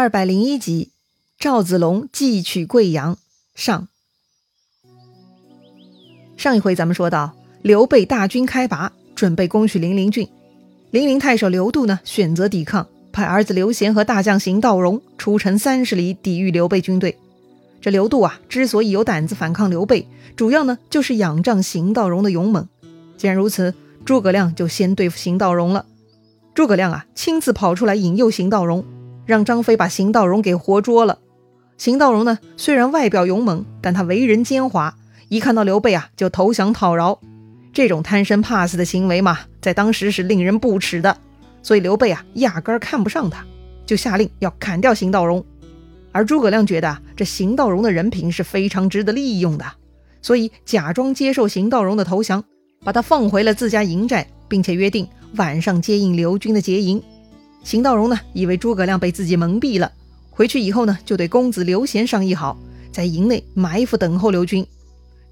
二百零一集，赵子龙计取贵阳上。上一回咱们说到，刘备大军开拔，准备攻取零陵郡。零陵太守刘度呢，选择抵抗，派儿子刘贤和大将邢道荣出城三十里抵御刘备军队。这刘度啊，之所以有胆子反抗刘备，主要呢就是仰仗邢道荣的勇猛。既然如此，诸葛亮就先对付邢道荣了。诸葛亮啊，亲自跑出来引诱邢道荣。让张飞把邢道荣给活捉了。邢道荣呢，虽然外表勇猛，但他为人奸猾，一看到刘备啊，就投降讨饶。这种贪生怕死的行为嘛，在当时是令人不齿的。所以刘备啊，压根儿看不上他，就下令要砍掉邢道荣。而诸葛亮觉得这邢道荣的人品是非常值得利用的，所以假装接受邢道荣的投降，把他放回了自家营寨，并且约定晚上接应刘军的劫营。邢道荣呢，以为诸葛亮被自己蒙蔽了，回去以后呢，就对公子刘贤商议好，在营内埋伏等候刘军。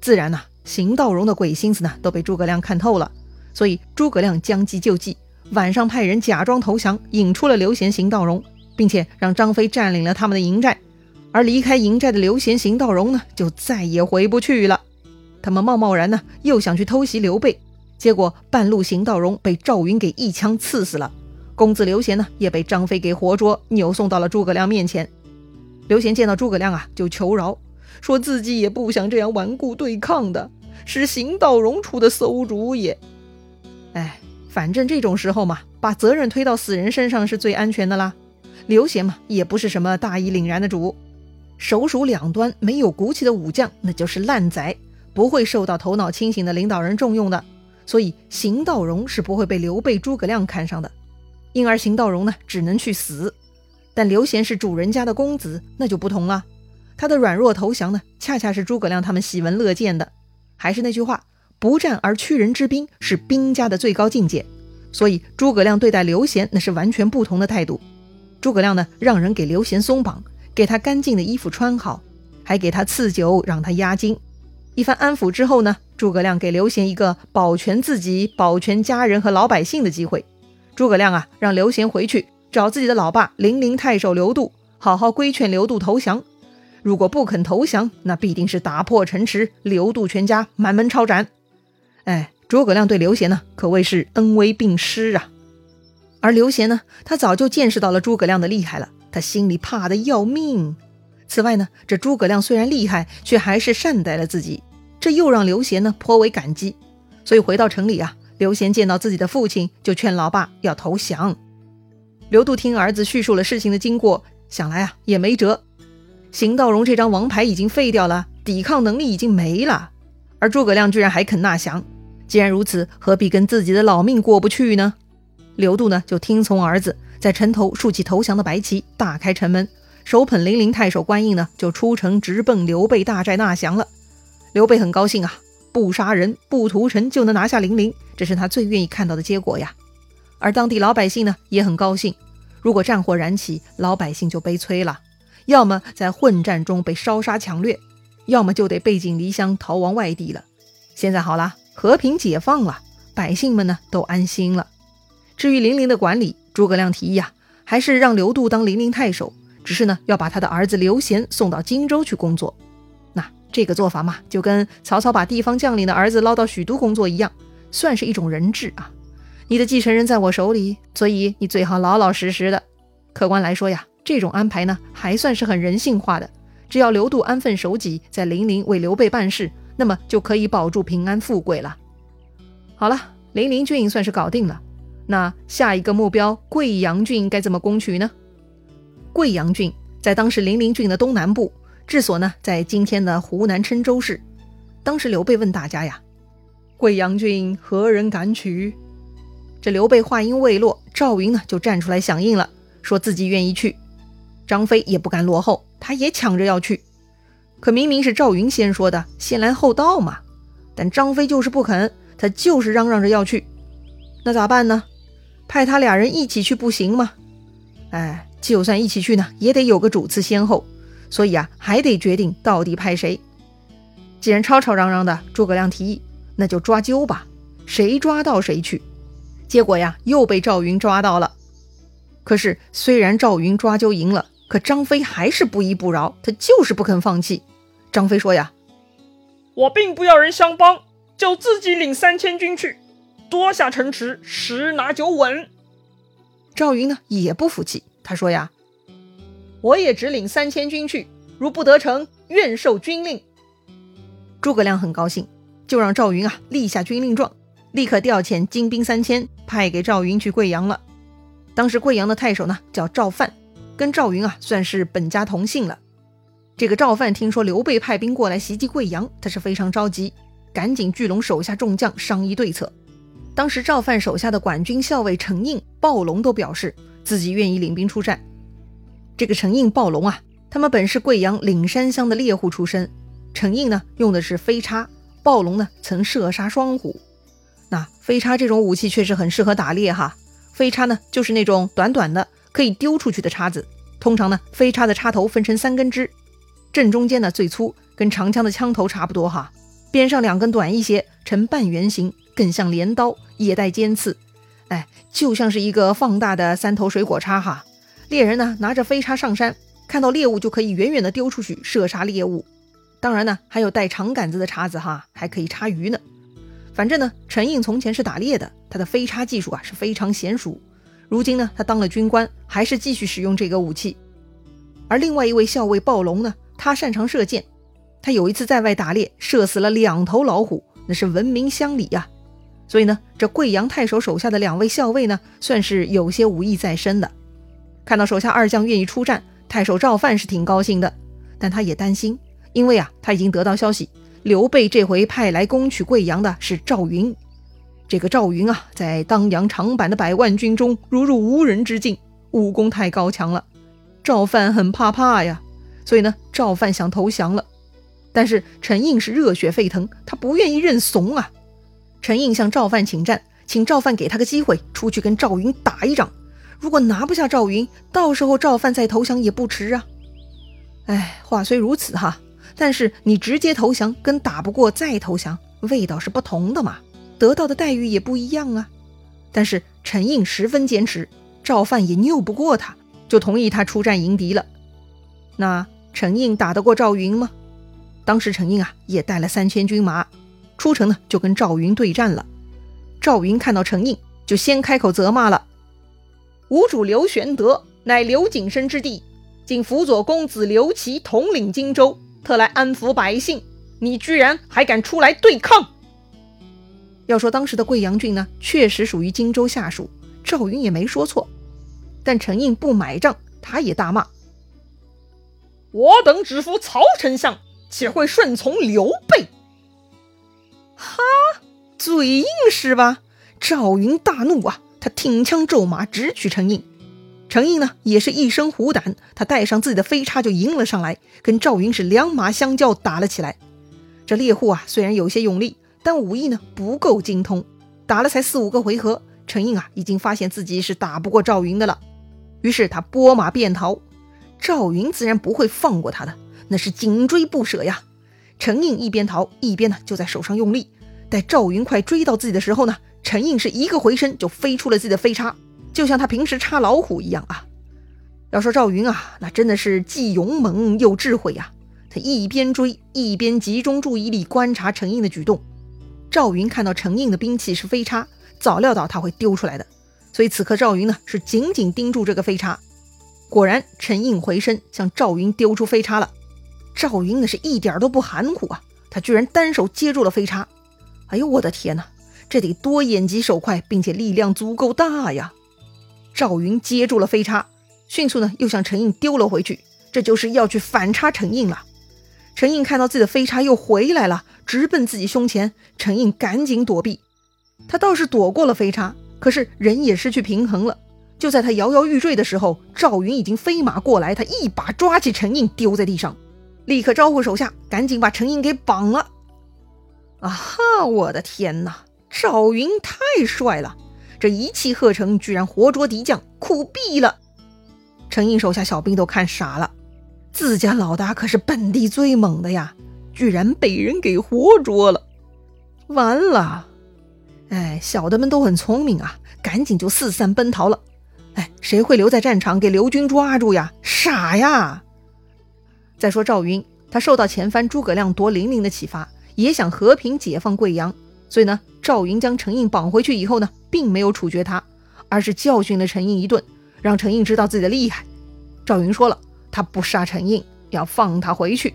自然呢，邢道荣的鬼心思呢，都被诸葛亮看透了，所以诸葛亮将计就计，晚上派人假装投降，引出了刘贤、邢道荣，并且让张飞占领了他们的营寨。而离开营寨的刘贤、邢道荣呢，就再也回不去了。他们贸贸然呢，又想去偷袭刘备，结果半路邢道荣被赵云给一枪刺死了。公子刘贤呢，也被张飞给活捉，扭送到了诸葛亮面前。刘贤见到诸葛亮啊，就求饶，说自己也不想这样顽固对抗的，是邢道荣出的馊主意。哎，反正这种时候嘛，把责任推到死人身上是最安全的啦。刘贤嘛，也不是什么大义凛然的主，手鼠两端没有骨气的武将，那就是烂仔，不会受到头脑清醒的领导人重用的。所以邢道荣是不会被刘备、诸葛亮看上的。因而邢道荣呢，只能去死。但刘贤是主人家的公子，那就不同了。他的软弱投降呢，恰恰是诸葛亮他们喜闻乐见的。还是那句话，不战而屈人之兵是兵家的最高境界。所以诸葛亮对待刘贤那是完全不同的态度。诸葛亮呢，让人给刘贤松绑，给他干净的衣服穿好，还给他赐酒让他压惊。一番安抚之后呢，诸葛亮给刘贤一个保全自己、保全家人和老百姓的机会。诸葛亮啊，让刘贤回去找自己的老爸零陵太守刘度，好好规劝刘度投降。如果不肯投降，那必定是打破城池，刘度全家满门抄斩。哎，诸葛亮对刘贤呢，可谓是恩威并施啊。而刘贤呢，他早就见识到了诸葛亮的厉害了，他心里怕的要命。此外呢，这诸葛亮虽然厉害，却还是善待了自己，这又让刘贤呢颇为感激。所以回到城里啊。刘贤见到自己的父亲，就劝老爸要投降。刘度听儿子叙述了事情的经过，想来啊也没辙。邢道荣这张王牌已经废掉了，抵抗能力已经没了，而诸葛亮居然还肯纳降。既然如此，何必跟自己的老命过不去呢？刘度呢就听从儿子，在城头竖起投降的白旗，大开城门，手捧零陵太守官印呢就出城直奔刘备大寨纳降了。刘备很高兴啊。不杀人，不屠城，就能拿下零陵，这是他最愿意看到的结果呀。而当地老百姓呢，也很高兴。如果战火燃起，老百姓就悲催了，要么在混战中被烧杀抢掠，要么就得背井离乡逃亡外地了。现在好了，和平解放了，百姓们呢都安心了。至于零陵的管理，诸葛亮提议啊，还是让刘度当零陵太守，只是呢要把他的儿子刘贤送到荆州去工作。这个做法嘛，就跟曹操把地方将领的儿子捞到许都工作一样，算是一种人质啊。你的继承人在我手里，所以你最好老老实实的。客观来说呀，这种安排呢，还算是很人性化的。只要刘度安分守己，在零陵为刘备办事，那么就可以保住平安富贵了。好了，零陵郡算是搞定了。那下一个目标贵阳郡该怎么攻取呢？贵阳郡在当时零陵郡的东南部。治所呢，在今天的湖南郴州市。当时刘备问大家呀：“贵阳郡何人敢取？”这刘备话音未落，赵云呢就站出来响应了，说自己愿意去。张飞也不敢落后，他也抢着要去。可明明是赵云先说的，先来后到嘛。但张飞就是不肯，他就是嚷嚷着要去。那咋办呢？派他俩人一起去不行吗？哎，就算一起去呢，也得有个主次先后。所以啊，还得决定到底派谁。既然吵吵嚷嚷的，诸葛亮提议，那就抓阄吧，谁抓到谁去。结果呀，又被赵云抓到了。可是虽然赵云抓阄赢了，可张飞还是不依不饶，他就是不肯放弃。张飞说呀：“我并不要人相帮，就自己领三千军去，夺下城池，十拿九稳。”赵云呢也不服气，他说呀：“我也只领三千军去，如不得成，愿受军令。”诸葛亮很高兴，就让赵云啊立下军令状，立刻调遣精兵三千，派给赵云去贵阳了。当时贵阳的太守呢叫赵范。跟赵云啊算是本家同姓了。这个赵范听说刘备派兵过来袭击贵阳，他是非常着急，赶紧聚拢手下众将商议对策。当时赵范手下的管军校尉陈应、鲍龙都表示自己愿意领兵出战。这个陈应、暴龙啊，他们本是贵阳岭山乡的猎户出身。陈应呢用的是飞叉，暴龙呢曾射杀双虎。那飞叉这种武器确实很适合打猎哈。飞叉呢就是那种短短的。可以丢出去的叉子，通常呢，飞叉的叉头分成三根支，正中间呢最粗，跟长枪的枪头差不多哈，边上两根短一些，呈半圆形，更像镰刀，也带尖刺，哎，就像是一个放大的三头水果叉哈。猎人呢拿着飞叉上山，看到猎物就可以远远的丢出去射杀猎物。当然呢，还有带长杆子的叉子哈，还可以叉鱼呢。反正呢，陈应从前是打猎的，他的飞叉技术啊是非常娴熟。如今呢，他当了军官，还是继续使用这个武器。而另外一位校尉暴龙呢，他擅长射箭，他有一次在外打猎，射死了两头老虎，那是闻名乡里呀。所以呢，这贵阳太守手下的两位校尉呢，算是有些武艺在身的。看到手下二将愿意出战，太守赵范是挺高兴的，但他也担心，因为啊，他已经得到消息，刘备这回派来攻取贵阳的是赵云。这个赵云啊，在当阳长坂的百万军中如入无人之境，武功太高强了。赵范很怕怕呀，所以呢，赵范想投降了。但是陈应是热血沸腾，他不愿意认怂啊。陈应向赵范请战，请赵范给他个机会，出去跟赵云打一仗。如果拿不下赵云，到时候赵范再投降也不迟啊。哎，话虽如此哈，但是你直接投降跟打不过再投降，味道是不同的嘛。得到的待遇也不一样啊，但是陈应十分坚持，赵范也拗不过他，就同意他出战迎敌了。那陈应打得过赵云吗？当时陈应啊也带了三千军马，出城呢就跟赵云对战了。赵云看到陈应，就先开口责骂了：“吴主刘玄德乃刘景升之弟，竟辅佐公子刘琦统领荆州，特来安抚百姓，你居然还敢出来对抗！”要说当时的贵阳郡呢，确实属于荆州下属，赵云也没说错。但陈应不买账，他也大骂：“我等只服曹丞相，且会顺从刘备？”哈，嘴硬是吧？赵云大怒啊，他挺枪骤马，直取陈应。陈应呢，也是一身虎胆，他带上自己的飞叉就迎了上来，跟赵云是两马相交，打了起来。这猎户啊，虽然有些勇力。但武艺呢不够精通，打了才四五个回合，陈应啊已经发现自己是打不过赵云的了，于是他拨马便逃。赵云自然不会放过他的，那是紧追不舍呀。陈应一边逃一边呢就在手上用力，待赵云快追到自己的时候呢，陈应是一个回身就飞出了自己的飞叉，就像他平时插老虎一样啊。要说赵云啊，那真的是既勇猛又智慧呀。他一边追一边集中注意力观察陈应的举动。赵云看到陈应的兵器是飞叉，早料到他会丢出来的，所以此刻赵云呢是紧紧盯住这个飞叉。果然，陈应回身向赵云丢出飞叉了。赵云那是一点都不含糊啊，他居然单手接住了飞叉。哎呦，我的天哪，这得多眼疾手快，并且力量足够大呀！赵云接住了飞叉，迅速呢又向陈应丢了回去，这就是要去反插陈应了。陈应看到自己的飞叉又回来了。直奔自己胸前，陈应赶紧躲避，他倒是躲过了飞叉，可是人也失去平衡了。就在他摇摇欲坠的时候，赵云已经飞马过来，他一把抓起陈应丢在地上，立刻招呼手下赶紧把陈应给绑了。啊哈！我的天哪，赵云太帅了，这一气呵成，居然活捉敌将，苦毙了！陈应手下小兵都看傻了，自家老大可是本地最猛的呀。居然被人给活捉了，完了！哎，小的们都很聪明啊，赶紧就四散奔逃了。哎，谁会留在战场给刘军抓住呀？傻呀！再说赵云，他受到前番诸葛亮夺零陵的启发，也想和平解放贵阳，所以呢，赵云将陈印绑回去以后呢，并没有处决他，而是教训了陈印一顿，让陈印知道自己的厉害。赵云说了，他不杀陈印，要放他回去，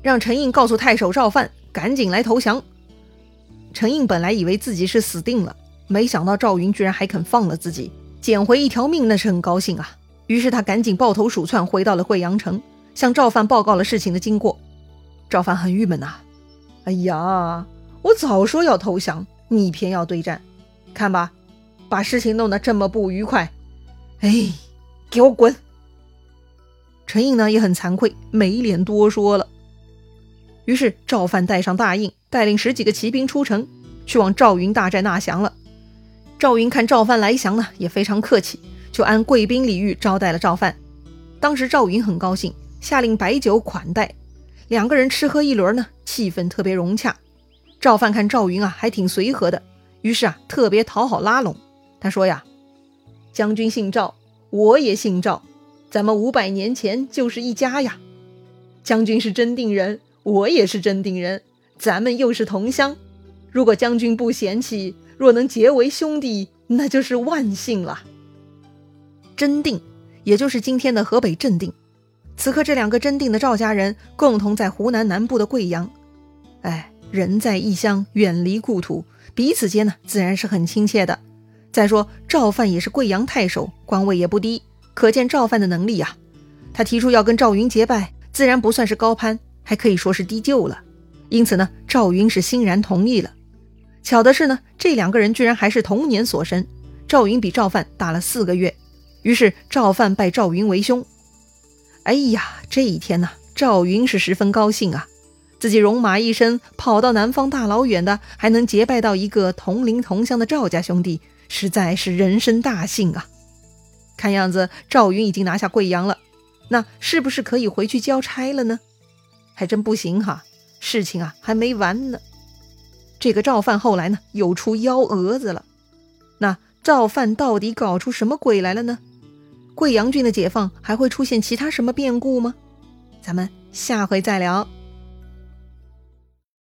让陈印告诉太守赵范，赶紧来投降。陈印本来以为自己是死定了，没想到赵云居然还肯放了自己。捡回一条命，那是很高兴啊。于是他赶紧抱头鼠窜，回到了贵阳城，向赵范报告了事情的经过。赵范很郁闷呐，哎呀，我早说要投降，你偏要对战，看吧，把事情弄得这么不愉快。哎，给我滚！陈应呢也很惭愧，没脸多说了。于是赵范带上大印，带领十几个骑兵出城，去往赵云大寨纳降了。赵云看赵范来降呢，也非常客气，就按贵宾礼遇招待了赵范。当时赵云很高兴，下令摆酒款待，两个人吃喝一轮呢，气氛特别融洽。赵范看赵云啊，还挺随和的，于是啊，特别讨好拉拢。他说呀：“将军姓赵，我也姓赵，咱们五百年前就是一家呀。将军是真定人，我也是真定人，咱们又是同乡。如果将军不嫌弃。”若能结为兄弟，那就是万幸了。真定，也就是今天的河北镇定。此刻，这两个真定的赵家人共同在湖南南部的贵阳。哎，人在异乡，远离故土，彼此间呢，自然是很亲切的。再说，赵范也是贵阳太守，官位也不低，可见赵范的能力呀。他提出要跟赵云结拜，自然不算是高攀，还可以说是低就了。因此呢，赵云是欣然同意了。巧的是呢，这两个人居然还是同年所生。赵云比赵范大了四个月，于是赵范拜赵云为兄。哎呀，这一天呢，赵云是十分高兴啊，自己戎马一生，跑到南方大老远的，还能结拜到一个同龄同乡的赵家兄弟，实在是人生大幸啊。看样子赵云已经拿下贵阳了，那是不是可以回去交差了呢？还真不行哈，事情啊还没完呢。这个赵范后来呢，又出幺蛾子了。那赵范到底搞出什么鬼来了呢？贵阳郡的解放还会出现其他什么变故吗？咱们下回再聊。